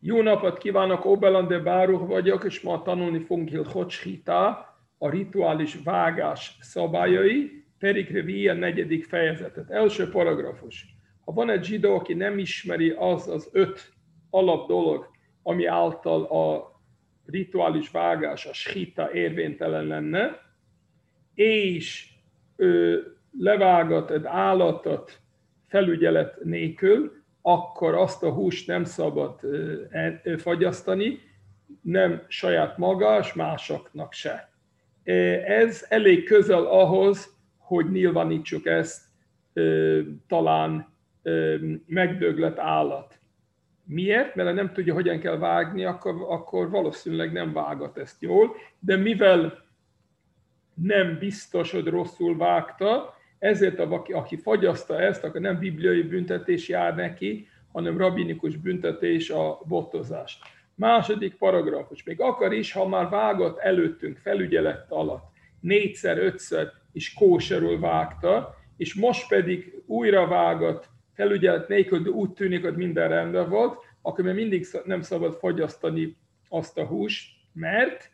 Jó napot kívánok, Obelan de Báruch vagyok, és ma tanulni fogunk Hilchot a rituális vágás szabályai, Perik Revi a negyedik fejezetet. Első paragrafus. Ha van egy zsidó, aki nem ismeri az az öt alap dolog, ami által a rituális vágás, a schita érvénytelen lenne, és ő levágat egy állatot felügyelet nélkül, akkor azt a húst nem szabad e, fagyasztani, nem saját maga, és másoknak se. Ez elég közel ahhoz, hogy nyilvánítsuk ezt talán megdöglett állat. Miért? Mert ha nem tudja, hogyan kell vágni, akkor, akkor valószínűleg nem vágat ezt jól, de mivel nem biztos, hogy rosszul vágta, ezért aki, aki fagyaszta ezt, akkor nem bibliai büntetés jár neki, hanem rabinikus büntetés a botozást. Második paragrafus. Még akar is, ha már vágott előttünk felügyelet alatt, négyszer, ötször is kóserül vágta, és most pedig újra vágott felügyelet nélkül, de úgy tűnik, hogy minden rendben volt, akkor még mindig nem szabad fagyasztani azt a húst, mert,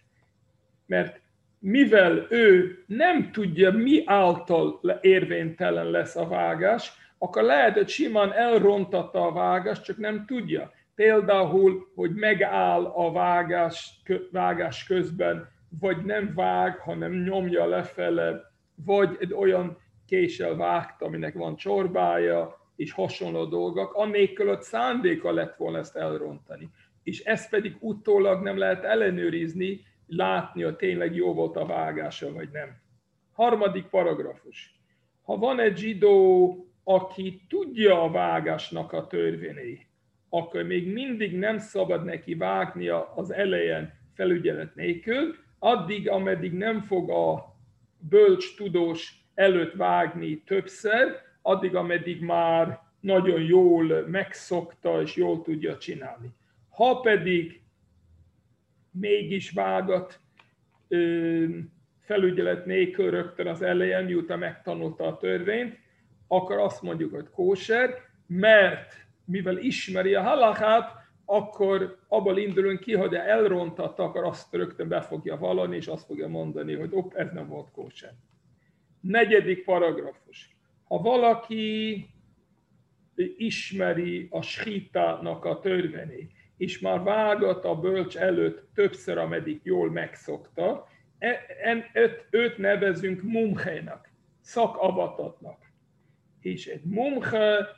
mert mivel ő nem tudja, mi által érvénytelen lesz a vágás, akkor lehet, hogy simán elrontatta a vágást, csak nem tudja. Például, hogy megáll a vágás, vágás közben, vagy nem vág, hanem nyomja lefele, vagy egy olyan késsel vágta, aminek van csorbája, és hasonló dolgok, annélkül, hogy szándéka lett volna ezt elrontani. És ezt pedig utólag nem lehet ellenőrizni, látni, hogy tényleg jó volt a vágása, vagy nem. Harmadik paragrafus. Ha van egy zsidó, aki tudja a vágásnak a törvényei, akkor még mindig nem szabad neki vágnia az elején felügyelet nélkül, addig, ameddig nem fog a bölcs tudós előtt vágni többször, addig, ameddig már nagyon jól megszokta és jól tudja csinálni. Ha pedig mégis vágat felügyelet nélkül rögtön az elején, miután megtanulta a törvényt, akkor azt mondjuk, hogy kóser, mert mivel ismeri a halakát, akkor abból indulunk ki, hogy elrontatta, akkor azt rögtön be fogja valani, és azt fogja mondani, hogy op, ez nem volt kóser. Negyedik paragrafus. Ha valaki ismeri a schitának a törvényét, és már vágat a bölcs előtt többször, ameddig jól megszokta, e, őt, őt nevezünk mumhénak, szakavatatnak. És egy mumhe,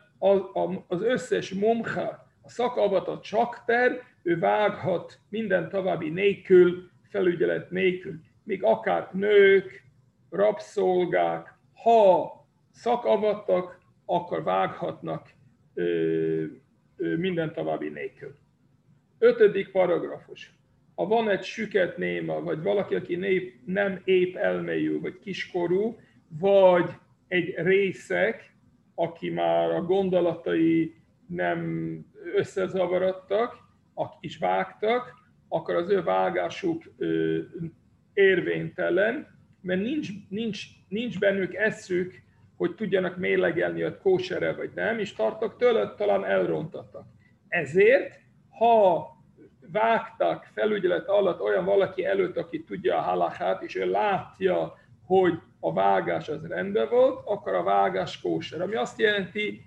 az összes mumhe, a szakavatat csakter, ő vághat minden további nélkül, felügyelet nélkül, még akár nők, rabszolgák, ha szakavattak, akkor vághatnak ö, ö, minden további nélkül. Ötödik paragrafus. Ha van egy süket néma, vagy valaki, aki nép, nem épp elmélyű, vagy kiskorú, vagy egy részek, aki már a gondolatai nem összezavarodtak, és vágtak, akkor az ő vágásuk érvénytelen, mert nincs, nincs, nincs bennük eszük, hogy tudjanak mérlegelni, hogy kósere vagy nem, és tartok tőle, talán elrontattak. Ezért, ha vágtak felügyelet alatt olyan valaki előtt, aki tudja a halachát, és ő látja, hogy a vágás az rendben volt, akkor a vágás kóser. Ami azt jelenti,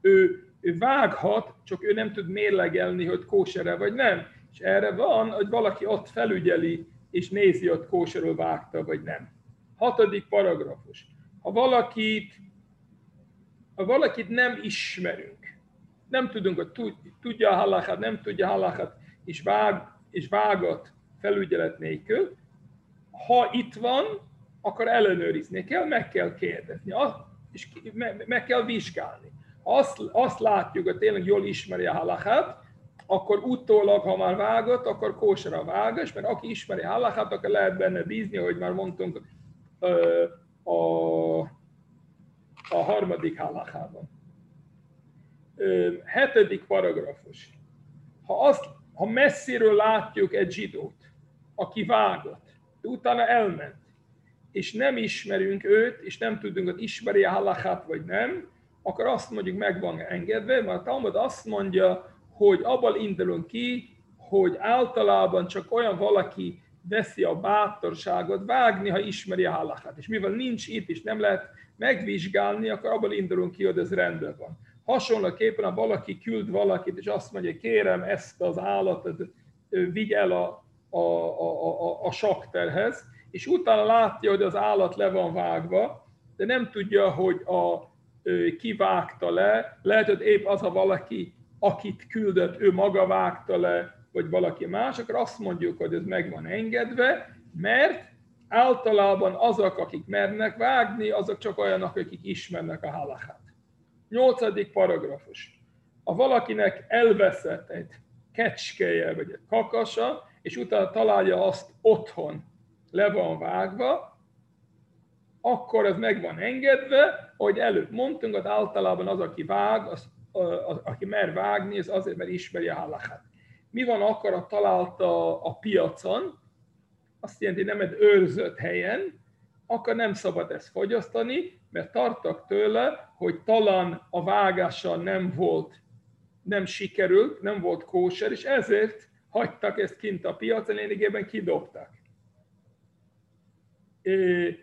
ő, ő vághat, csak ő nem tud mérlegelni, hogy kósere vagy nem. És erre van, hogy valaki ott felügyeli, és nézi, hogy kóserül vágta, vagy nem. Hatodik paragrafus. Ha valakit, ha valakit nem ismerünk, nem tudunk, hogy tudja a halachát, nem tudja a halachát, és, vág, és vágat felügyelet nélkül, ha itt van, akkor ellenőrizni kell, meg kell kérdezni, és meg kell vizsgálni. Azt, azt látjuk, hogy tényleg jól ismeri a halachát, akkor utólag, ha már vágott, akkor kóser a vágás, mert aki ismeri a halachát, akkor lehet benne bízni, hogy már mondtunk a, a harmadik halachában. Hetedik paragrafus. Ha azt ha messziről látjuk egy zsidót, aki vágott, de utána elment, és nem ismerünk őt, és nem tudunk, hogy ismeri a halachát vagy nem, akkor azt mondjuk meg van engedve, mert a Talmud azt mondja, hogy abban indulunk ki, hogy általában csak olyan valaki veszi a bátorságot vágni, ha ismeri a halakát. És mivel nincs itt, és nem lehet megvizsgálni, akkor abban indulunk ki, hogy ez rendben van. Hasonlóképpen, ha valaki küld valakit, és azt mondja, kérem ezt az állatot, vigy el a, a, a, a, a sakterhez, és utána látja, hogy az állat le van vágva, de nem tudja, hogy a, ki vágta le. Lehet, hogy épp az a valaki, akit küldött, ő maga vágta le, vagy valaki más, akkor azt mondjuk, hogy ez meg van engedve, mert általában azok, akik mernek vágni, azok csak olyanok, akik ismernek a halachát. Nyolcadik paragrafus. Ha valakinek elveszett egy kecskeje, vagy egy kakasa, és utána találja azt otthon, le van vágva, akkor ez meg van engedve, hogy előbb mondtunk, hogy általában az, aki vág, az, az, aki mer vágni, az azért, mert ismeri a halachát. Mi van akkor, ha találta a piacon, azt jelenti, nem egy őrzött helyen, akkor nem szabad ezt fogyasztani, mert tartak tőle, hogy talán a vágással nem volt, nem sikerült, nem volt kóser, és ezért hagytak ezt kint a piacon, lényegében kidobták. É,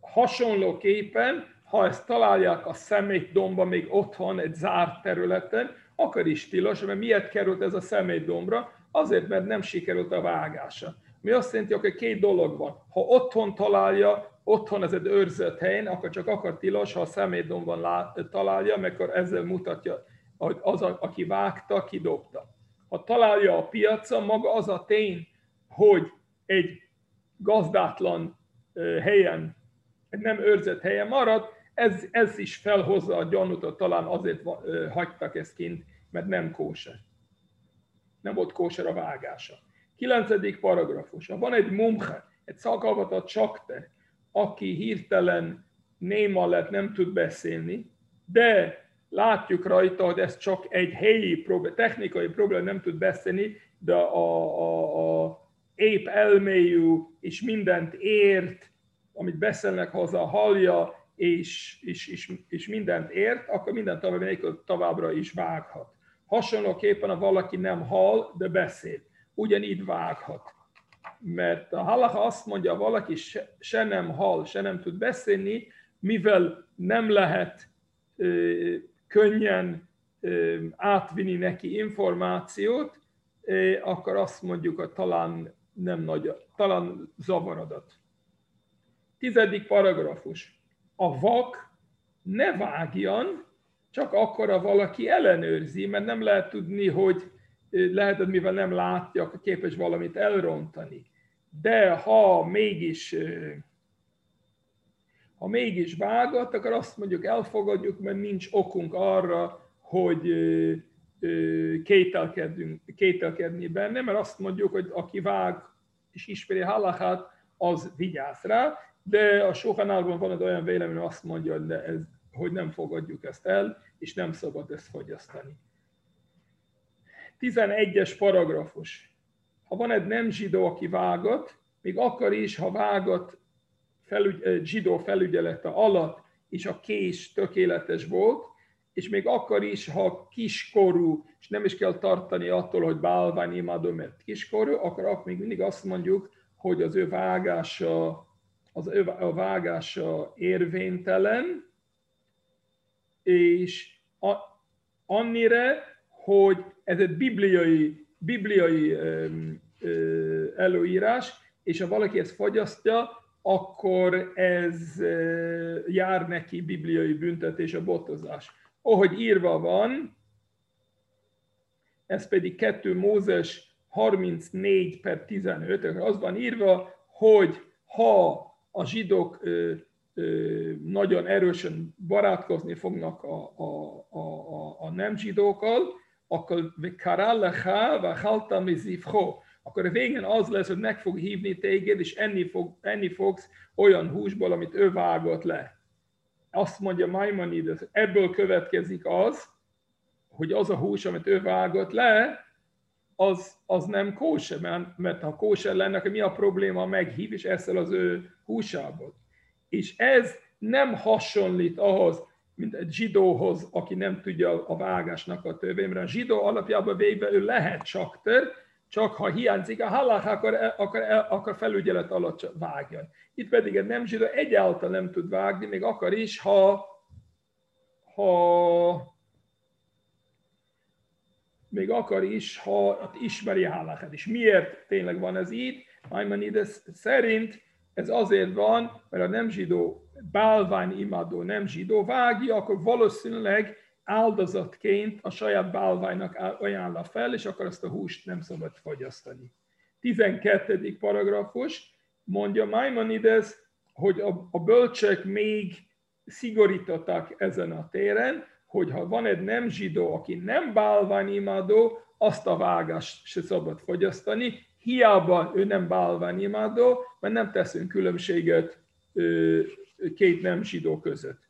hasonlóképpen, ha ezt találják a szemétdomba még otthon, egy zárt területen, akkor is tilos, mert miért került ez a szemétdombra? Azért, mert nem sikerült a vágása. Mi azt jelenti, hogy két dolog van. Ha otthon találja, otthon ez egy őrzött helyen, akkor csak akar tilos, ha a szemétdomban találja, akkor ezzel mutatja, hogy az, aki vágta, kidobta. Ha találja a piacon, maga az a tény, hogy egy gazdátlan helyen, egy nem őrzött helyen marad, ez, ez is felhozza a gyanút, hogy talán azért hagytak ezt kint, mert nem kóser. Nem volt kóser a vágása. Kilencedik paragrafus. Van egy mumche, egy szakalvatott csakte, aki hirtelen néma lett, nem tud beszélni, de látjuk rajta, hogy ez csak egy helyi probléma, technikai probléma, nem tud beszélni, de a, a, a épp elméjű és mindent ért, amit beszélnek hozzá, hallja, és, és, és, és mindent ért, akkor minden tovább, továbbra is vághat. Hasonlóképpen, ha valaki nem hall, de beszél, ugyanígy vághat. Mert a halacha azt mondja, valaki se, se nem hall, se nem tud beszélni, mivel nem lehet ö, könnyen ö, átvinni neki információt, ö, akkor azt mondjuk, hogy talán nem nagy, talán zavaradat. Tizedik paragrafus. A vak ne vágjan, csak akkor a valaki ellenőrzi, mert nem lehet tudni, hogy lehet, hogy mivel nem látja, akkor képes valamit elrontani. De ha mégis ha mégis vágat, akkor azt mondjuk elfogadjuk, mert nincs okunk arra, hogy kételkedni benne, mert azt mondjuk, hogy aki vág és ismeri halachát, az vigyáz rá, de a Sohanálban van egy olyan vélemény, azt mondja, hogy, ez, hogy nem fogadjuk ezt el, és nem szabad ezt fogyasztani. 11-es paragrafus. Ha van egy nem zsidó, aki vágat, még akkor is, ha vágat felügy, zsidó felügyelete alatt, és a kés tökéletes volt, és még akkor is, ha kiskorú, és nem is kell tartani attól, hogy bálvány imádó, mert kiskorú, akkor, akkor még mindig azt mondjuk, hogy az ő vágása, az ő a vágása érvénytelen, és a, annyira, hogy ez egy bibliai, bibliai előírás, és ha valaki ezt fogyasztja, akkor ez jár neki bibliai büntetés, a botozás. Ahogy írva van, ez pedig 2 Mózes 34 per 15, az van írva, hogy ha a zsidók nagyon erősen barátkozni fognak a, a, a, a nem zsidókkal, akkor akkor a végén az lesz, hogy meg fog hívni téged, és enni, fog, enni fogsz olyan húsból, amit ő vágott le. Azt mondja Maimonides, ebből következik az, hogy az a hús, amit ő vágott le, az, az nem kóse, mert, mert ha kóse lenne, akkor mi a probléma, meghív és eszel az ő húsából. És ez nem hasonlít ahhoz, mint egy zsidóhoz, aki nem tudja a vágásnak a törvény, mert a zsidó alapjában véve ő lehet sakter, csak ha hiányzik a halach, akkor, akkor, akkor felügyelet alatt vágjon. Itt pedig egy nem zsidó egyáltalán nem tud vágni, még akar is, ha, ha még akar is, ha ismeri a halachát is. Miért tényleg van ez így? Maimonides szerint ez azért van, mert a nem zsidó bálvány imádó nem zsidó vágja, akkor valószínűleg áldozatként a saját bálványnak ajánla fel, és akkor azt a húst nem szabad fogyasztani. 12. paragrafus mondja Maimonides, hogy a, a bölcsek még szigorították ezen a téren, hogy ha van egy nem zsidó, aki nem bálványimádó, azt a vágást se szabad fogyasztani, hiába ő nem bálványimádó, mert nem teszünk különbséget két nem zsidó között.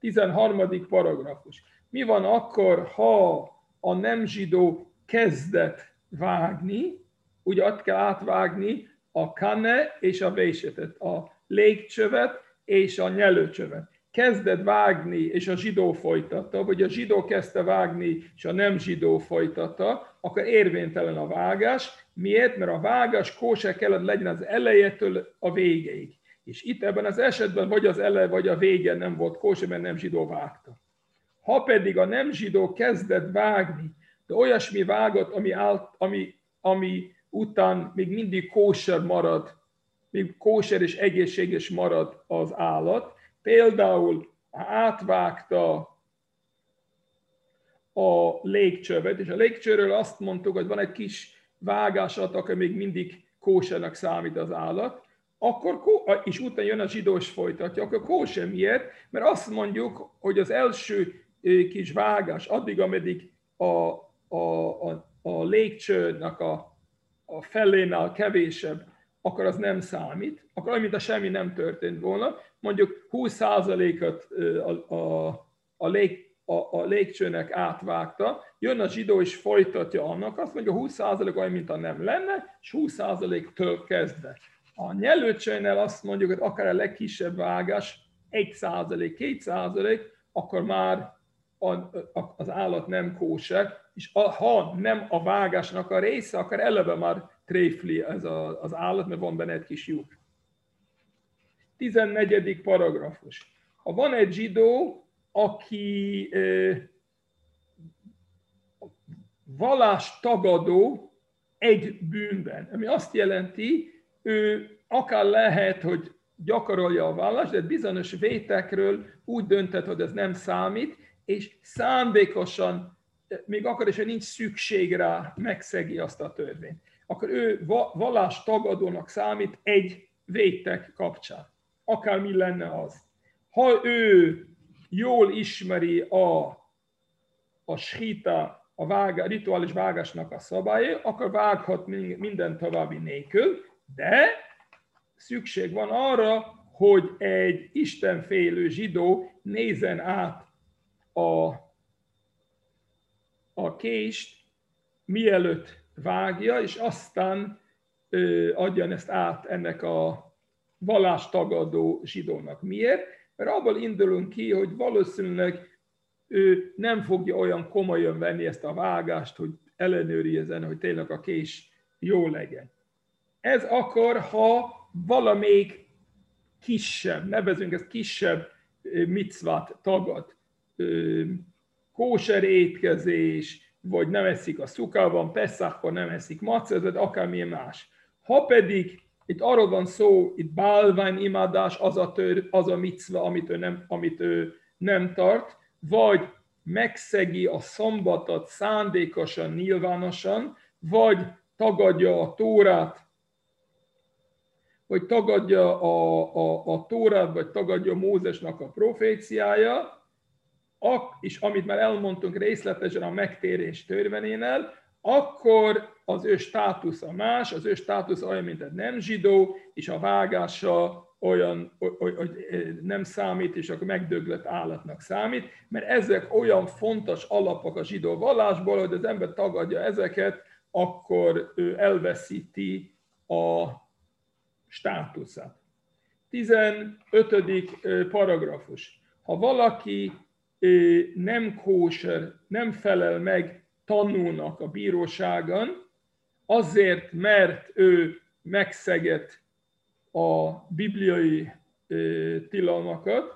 13. paragrafus. Mi van akkor, ha a nem zsidó kezdett vágni, ugye ott kell átvágni a kane és a vésetet, a légcsövet és a nyelőcsövet. Kezdett vágni, és a zsidó folytatta, vagy a zsidó kezdte vágni, és a nem zsidó folytatta, akkor érvénytelen a vágás. Miért? Mert a vágás kóse kellett legyen az elejétől a végéig. És itt ebben az esetben vagy az eleje, vagy a vége nem volt kóse, mert nem zsidó vágta. Ha pedig a nem zsidó kezdett vágni, de olyasmi vágott, ami, áll, ami, ami után még mindig kóser marad, még kóser és egészséges marad az állat, például átvágta a légcsövet, és a légcsőről azt mondtuk, hogy van egy kis vágásat, akkor még mindig kósernak számít az állat, akkor, és utána jön a zsidós folytatja, akkor kóse miért? Mert azt mondjuk, hogy az első kis vágás, addig, ameddig a, a, a, a légcsőnek a, a felénál kevésebb, akkor az nem számít, akkor olyan, mint a semmi nem történt volna. Mondjuk 20%-ot a, a, a, lég, a, a átvágta, jön a zsidó és folytatja annak, azt mondja, 20% olyan, mint a nem lenne, és 20%-től kezdve. A nyelőcsőnél azt mondjuk, hogy akár a legkisebb vágás, 1%, 2%, akkor már az állat nem kóser, és ha nem a vágásnak a része, akkor eleve már tréfli ez az állat, mert van benne egy kis lyuk. 14. paragrafus. Ha van egy zsidó, aki vallás tagadó egy bűnben, ami azt jelenti, ő akár lehet, hogy gyakorolja a vallást, de bizonyos vétekről úgy döntött, hogy ez nem számít, és szándékosan, még akkor is, hogy nincs szükség rá, megszegi azt a törvényt. Akkor ő vallás tagadónak számít egy vétek kapcsán. Akár mi lenne az. Ha ő jól ismeri a, a shita, a vága, rituális vágásnak a szabályai, akkor vághat minden további nélkül, de szükség van arra, hogy egy istenfélő zsidó nézen át a, a kést, mielőtt vágja, és aztán ö, adjan ezt át ennek a vallástagadó zsidónak. Miért? Mert abból indulunk ki, hogy valószínűleg ő nem fogja olyan komolyan venni ezt a vágást, hogy ellenőrizzen, hogy tényleg a kés jó legyen. Ez akkor, ha valamelyik kisebb, nevezünk ezt kisebb micvát tagad, kóser étkezés, vagy nem eszik a szukában, Peszachkor nem eszik macezet, akármilyen más. Ha pedig itt arról van szó, itt bálvány imádás, az a, tör, az a micva, amit ő, nem, amit ő nem tart, vagy megszegi a szombatot szándékosan, nyilvánosan, vagy tagadja a tórát, vagy tagadja a, a, a tórát, vagy tagadja Mózesnak a proféciája, és amit már elmondtunk részletesen a megtérés törvényénél, akkor az ő státusza más, az ő státusza olyan, mint egy nem zsidó, és a vágása olyan, hogy nem számít, és akkor megdöglött állatnak számít, mert ezek olyan fontos alapok a zsidó vallásból, hogy az ember tagadja ezeket, akkor ő elveszíti a státuszát. 15. paragrafus. ha valaki nem kóser, nem felel meg tanulnak a bíróságon, azért, mert ő megszegett a bibliai tilalmakat,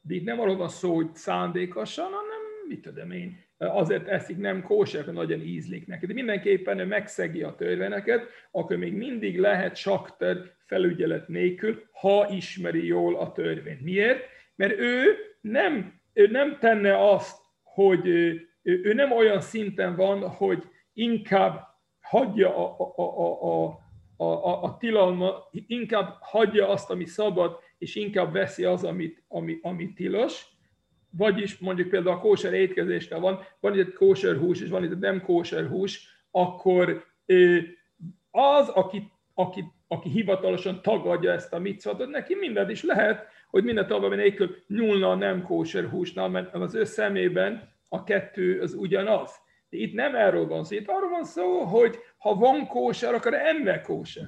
de itt nem arról van szó, hogy szándékosan, hanem mit tudom én, azért eszik nem kóser, mert nagyon ízlik neki. De mindenképpen ő megszegi a törvényeket, akkor még mindig lehet sakter felügyelet nélkül, ha ismeri jól a törvényt. Miért? Mert ő nem, ő nem tenne azt, hogy ő, nem olyan szinten van, hogy inkább hagyja a, a, a, a, a, a, a tilalma, inkább hagyja azt, ami szabad, és inkább veszi az, amit, ami, ami tilos, vagyis mondjuk például a kóser étkezésnél van, van itt egy kóser hús, és van itt egy nem kóser hús, akkor az, aki, aki, aki hivatalosan tagadja ezt a micvatot, neki mindent is lehet, hogy minden további nélkül nyúlna a nem kóser húsnál, mert az ő szemében a kettő az ugyanaz. De itt nem erről van szó, itt arról van szó, hogy ha van kóser, akkor ember kóser.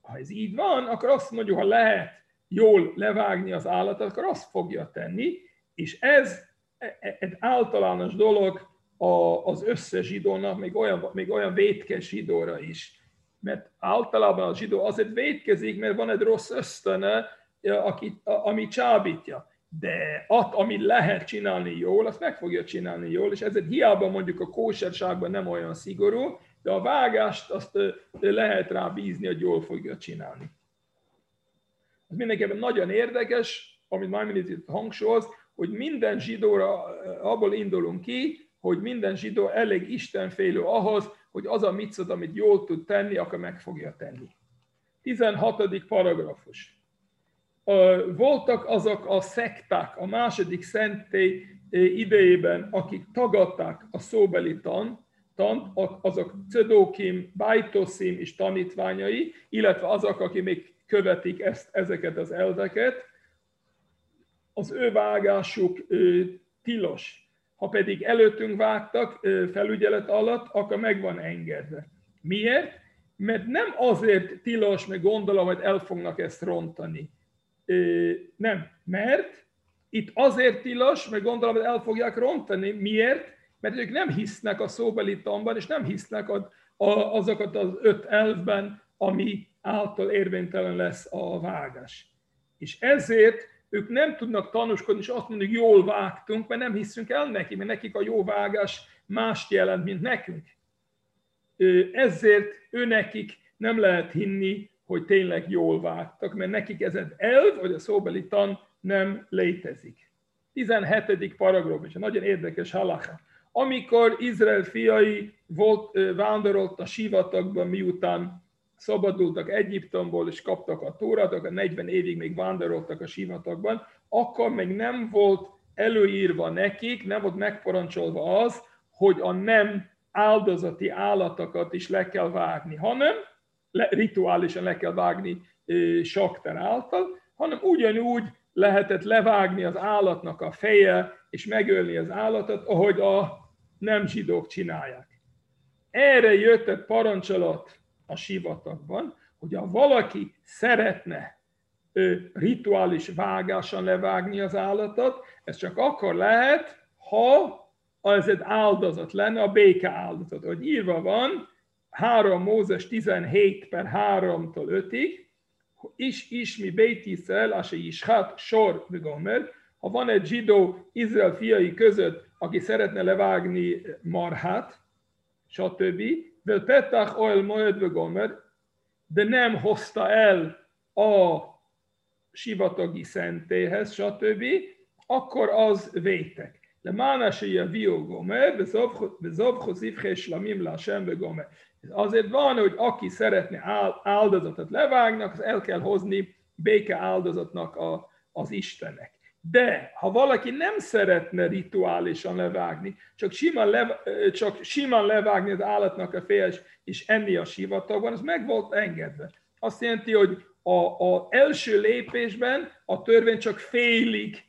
Ha ez így van, akkor azt mondjuk, ha lehet jól levágni az állatot, akkor azt fogja tenni, és ez e, e, egy általános dolog az összes zsidónak, még olyan, még olyan vétkes zsidóra is. Mert általában a zsidó azért vétkezik, mert van egy rossz ösztöne, aki, ami csábítja. De att, amit lehet csinálni jól, azt meg fogja csinálni jól, és ezért hiába mondjuk a kóserságban nem olyan szigorú, de a vágást azt lehet rá bízni, hogy jól fogja csinálni. Ez mindenképpen nagyon érdekes, amit Maimonides itt hangsúlyoz, hogy minden zsidóra abból indulunk ki, hogy minden zsidó elég istenfélő ahhoz, hogy az a mitzot, amit jól tud tenni, akkor meg fogja tenni. 16. paragrafus. Voltak azok a szekták a második szentély idejében, akik tagadták a szóbeli tan, tant, azok Cedókim, Bajtoszim és tanítványai, illetve azok, akik még követik ezt, ezeket az elveket, az ő vágásuk tilos. Ha pedig előttünk vágtak felügyelet alatt, akkor meg van engedve. Miért? Mert nem azért tilos, meg gondolom, hogy el fognak ezt rontani. Nem, mert itt azért tilos, meg gondolom, hogy el fogják rontani. Miért? Mert ők nem hisznek a szóbeli tanban, és nem hisznek a, a, azokat az öt elvben, ami által érvénytelen lesz a vágás. És ezért ők nem tudnak tanúskodni, és azt mondjuk, jól vágtunk, mert nem hiszünk el neki, mert nekik a jó vágás mást jelent, mint nekünk. Ezért ő nekik nem lehet hinni, hogy tényleg jól vágtak, mert nekik ez egy elv, vagy a szóbeli tan nem létezik. 17. paragrafus, nagyon érdekes halacha. Amikor Izrael fiai volt, vándorolt a sivatagban, miután szabadultak Egyiptomból, és kaptak a tóratok, a 40 évig még vándoroltak a sivatagban, akkor még nem volt előírva nekik, nem volt megparancsolva az, hogy a nem áldozati állatokat is le kell vágni, hanem le, rituálisan le kell vágni sakter által, hanem ugyanúgy lehetett levágni az állatnak a feje, és megölni az állatot, ahogy a nem zsidók csinálják. Erre jött egy parancsolat a sivatagban, hogy ha valaki szeretne ő, rituális vágásan levágni az állatot, ez csak akkor lehet, ha ez egy áldozat lenne, a béke áldozat. Hogy írva van, 3 Mózes 17 per 3-tól 5-ig, is ismi Beit Israel, ase ishat, sor vögomer, ha van egy zsidó Izrael fiai között, aki szeretne levágni marhát, stb. De Petach Oel Moed vögomer, de nem hozta el a sivatagi szentéhez, stb., akkor az vétek. Lemána se javió gomer, bezovhoz ifhe slamim la sem gomer. Azért van, hogy aki szeretne áldozatot levágnak, az el kell hozni béke áldozatnak a, az Istennek. De ha valaki nem szeretne rituálisan levágni, csak simán, le, csak simán levágni az állatnak a fejes és enni a sivatagban, az meg volt engedve. Azt jelenti, hogy a első lépésben a törvény csak félig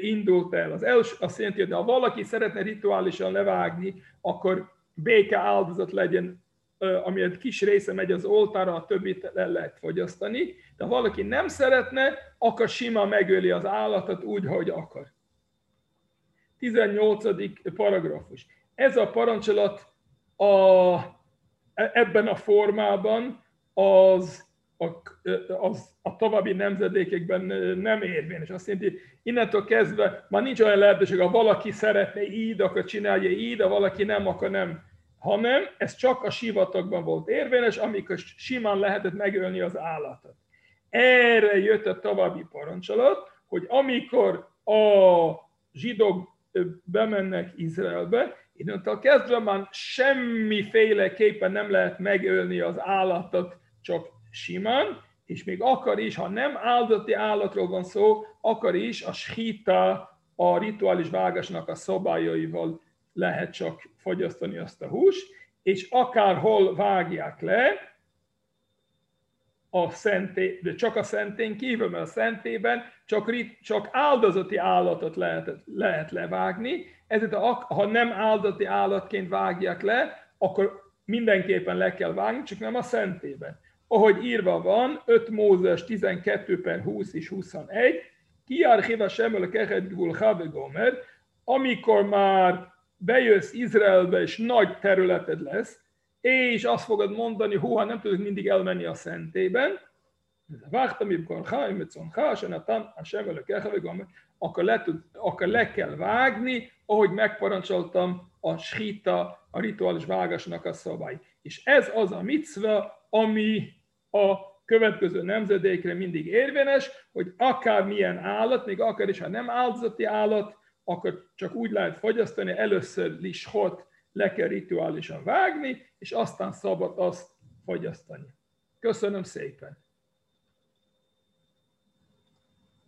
indult el. Az első, azt jelenti, hogy ha valaki szeretne rituálisan levágni, akkor béke áldozat legyen ami egy kis része megy az oltára, a többit el lehet fogyasztani, de ha valaki nem szeretne, akkor sima megöli az állatot úgy, hogy akar. 18. paragrafus. Ez a parancsolat a, ebben a formában az a, az a további nemzedékekben nem érvényes. Azt jelenti, innentől kezdve már nincs olyan lehetőség, ha valaki szeretne így, akkor csinálja így, de valaki nem, akkor nem. Hanem ez csak a sivatagban volt érvényes, amikor simán lehetett megölni az állatot. Erre jött a további parancsolat, hogy amikor a zsidók bemennek Izraelbe, innentől kezdve már semmiféleképpen nem lehet megölni az állatot csak simán, és még akar is, ha nem áldati állatról van szó, akar is a schita, a rituális vágásnak a szabályaival lehet csak fogyasztani azt a húst, és akárhol vágják le, a szenté, de csak a szentén kívül, mert a szentében csak, csak áldozati állatot lehet, lehet levágni, ezért ha nem áldozati állatként vágják le, akkor mindenképpen le kell vágni, csak nem a szentében. Ahogy írva van, 5 Mózes 12 per 20 és 21, Kiárhiva Semel Kehet Gul Gomer, amikor már bejössz Izraelbe, és nagy területed lesz, és azt fogod mondani, húha, nem tudok mindig elmenni a szentében, akkor le, tud, akkor le kell vágni, ahogy megparancsoltam a skita, a rituális vágásnak a szabály. És ez az a micva, ami a következő nemzedékre mindig érvényes, hogy akármilyen állat, még akár is, ha nem áldozati állat, akkor csak úgy lehet fogyasztani, először is hot le kell rituálisan vágni, és aztán szabad azt fogyasztani. Köszönöm szépen!